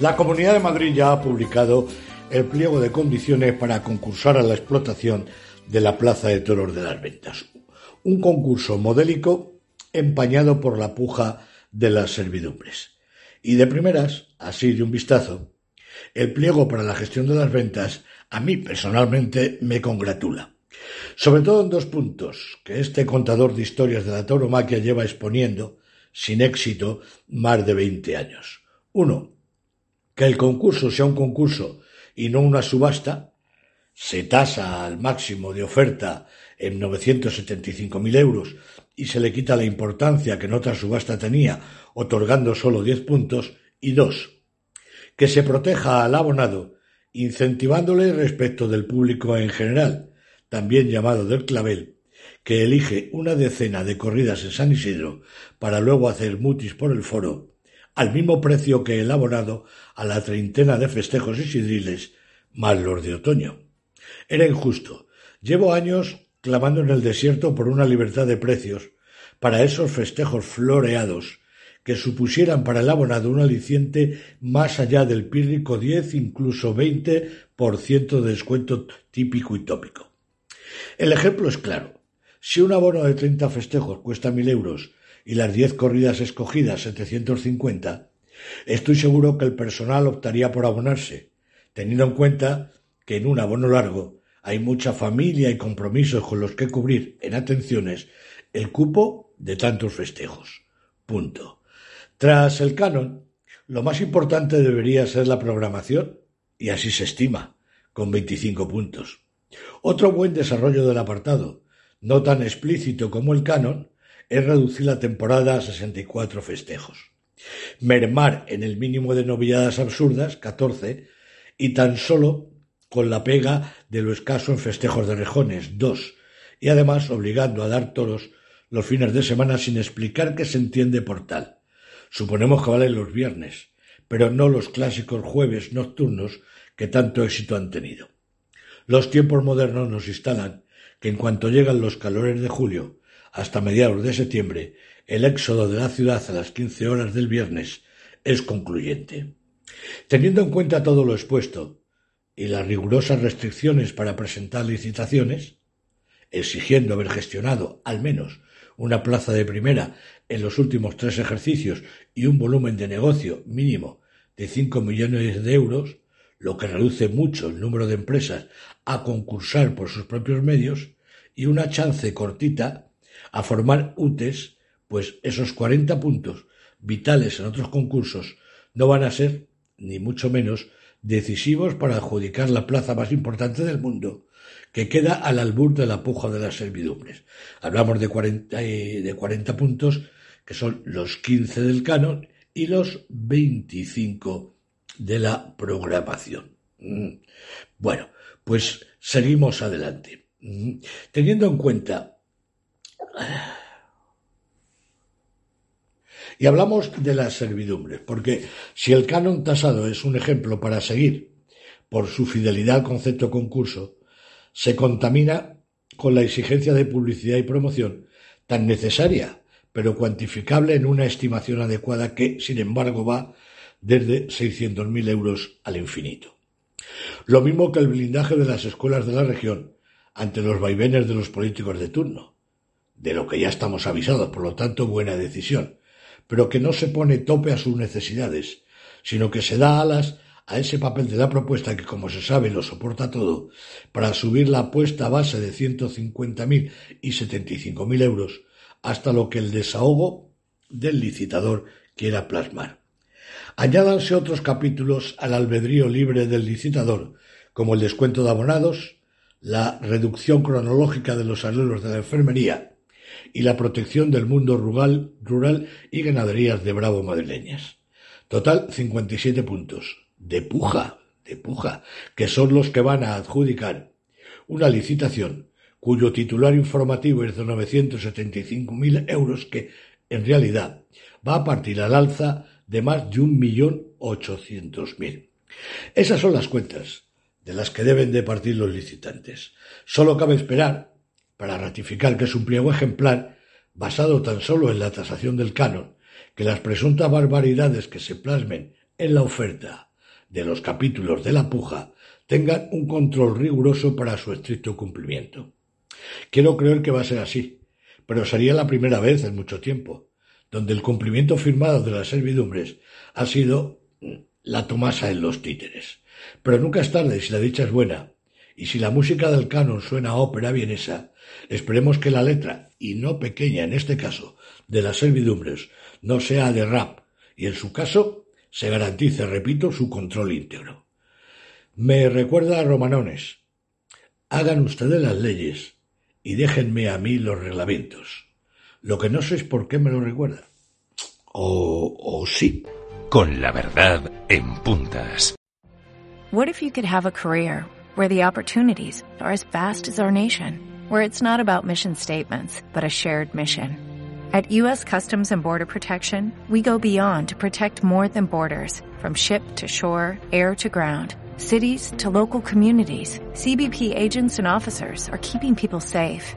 La Comunidad de Madrid ya ha publicado el pliego de condiciones para concursar a la explotación de la Plaza de Toros de las Ventas. Un concurso modélico empañado por la puja de las servidumbres. Y de primeras, así de un vistazo, el pliego para la gestión de las ventas a mí personalmente me congratula. Sobre todo en dos puntos que este contador de historias de la tauromaquia lleva exponiendo, sin éxito, más de 20 años. Uno, que el concurso sea un concurso y no una subasta, se tasa al máximo de oferta en 975.000 euros y se le quita la importancia que en otra subasta tenía, otorgando solo 10 puntos, y dos, que se proteja al abonado, incentivándole respecto del público en general, también llamado del clavel, que elige una decena de corridas en San Isidro para luego hacer mutis por el foro, al mismo precio que el abonado a la treintena de festejos isidriles más los de otoño. Era injusto. Llevo años clamando en el desierto por una libertad de precios para esos festejos floreados que supusieran para el abonado un aliciente más allá del pírrico diez, incluso veinte por ciento de descuento típico y tópico. El ejemplo es claro. Si un abono de treinta festejos cuesta mil euros y las diez corridas escogidas 750, estoy seguro que el personal optaría por abonarse, teniendo en cuenta que en un abono largo hay mucha familia y compromisos con los que cubrir en atenciones el cupo de tantos festejos. Punto. Tras el canon, lo más importante debería ser la programación, y así se estima, con 25 puntos. Otro buen desarrollo del apartado, no tan explícito como el canon, es reducir la temporada a 64 festejos. Mermar en el mínimo de novilladas absurdas, 14, y tan solo con la pega de lo escaso en festejos de rejones, 2, y además obligando a dar toros los fines de semana sin explicar qué se entiende por tal. Suponemos que valen los viernes, pero no los clásicos jueves nocturnos que tanto éxito han tenido. Los tiempos modernos nos instalan que en cuanto llegan los calores de julio hasta mediados de septiembre, el éxodo de la ciudad a las quince horas del viernes es concluyente. Teniendo en cuenta todo lo expuesto y las rigurosas restricciones para presentar licitaciones, exigiendo haber gestionado al menos una plaza de primera en los últimos tres ejercicios y un volumen de negocio mínimo de cinco millones de euros, lo que reduce mucho el número de empresas a concursar por sus propios medios, y una chance cortita a formar UTES, pues esos 40 puntos vitales en otros concursos no van a ser, ni mucho menos, decisivos para adjudicar la plaza más importante del mundo, que queda al albur de la puja de las servidumbres. Hablamos de 40, eh, de 40 puntos, que son los 15 del canon y los 25 de la programación. Mm. Bueno, pues seguimos adelante. Mm. Teniendo en cuenta y hablamos de las servidumbres, porque si el canon tasado es un ejemplo para seguir por su fidelidad al concepto concurso, se contamina con la exigencia de publicidad y promoción tan necesaria, pero cuantificable en una estimación adecuada que, sin embargo, va desde 600.000 euros al infinito. Lo mismo que el blindaje de las escuelas de la región ante los vaivenes de los políticos de turno, de lo que ya estamos avisados, por lo tanto buena decisión, pero que no se pone tope a sus necesidades, sino que se da alas a ese papel de la propuesta que, como se sabe, lo soporta todo, para subir la apuesta a base de 150.000 y 75.000 euros hasta lo que el desahogo del licitador quiera plasmar. Añádanse otros capítulos al albedrío libre del licitador, como el descuento de abonados, la reducción cronológica de los arreglos de la enfermería y la protección del mundo rural, rural y ganaderías de Bravo madrileñas. Total 57 puntos. De puja, de puja, que son los que van a adjudicar una licitación cuyo titular informativo es de 975.000 euros que, en realidad, va a partir al alza de más de un millón ochocientos mil. Esas son las cuentas de las que deben de partir los licitantes. Solo cabe esperar, para ratificar que es un pliego ejemplar, basado tan solo en la tasación del canon, que las presuntas barbaridades que se plasmen en la oferta de los capítulos de la puja tengan un control riguroso para su estricto cumplimiento. Quiero creer que va a ser así, pero sería la primera vez en mucho tiempo, donde el cumplimiento firmado de las servidumbres ha sido la tomasa en los títeres. Pero nunca es tarde si la dicha es buena, y si la música del canon suena a ópera vienesa, esperemos que la letra, y no pequeña en este caso, de las servidumbres, no sea de rap, y en su caso se garantice, repito, su control íntegro. Me recuerda a Romanones. Hagan ustedes las leyes y déjenme a mí los reglamentos. Lo que no sé es por qué me lo recuerda. O, o sí. Con la verdad en puntas. What if you could have a career where the opportunities are as vast as our nation, where it's not about mission statements, but a shared mission? At U.S. Customs and Border Protection, we go beyond to protect more than borders, from ship to shore, air to ground, cities to local communities. CBP agents and officers are keeping people safe.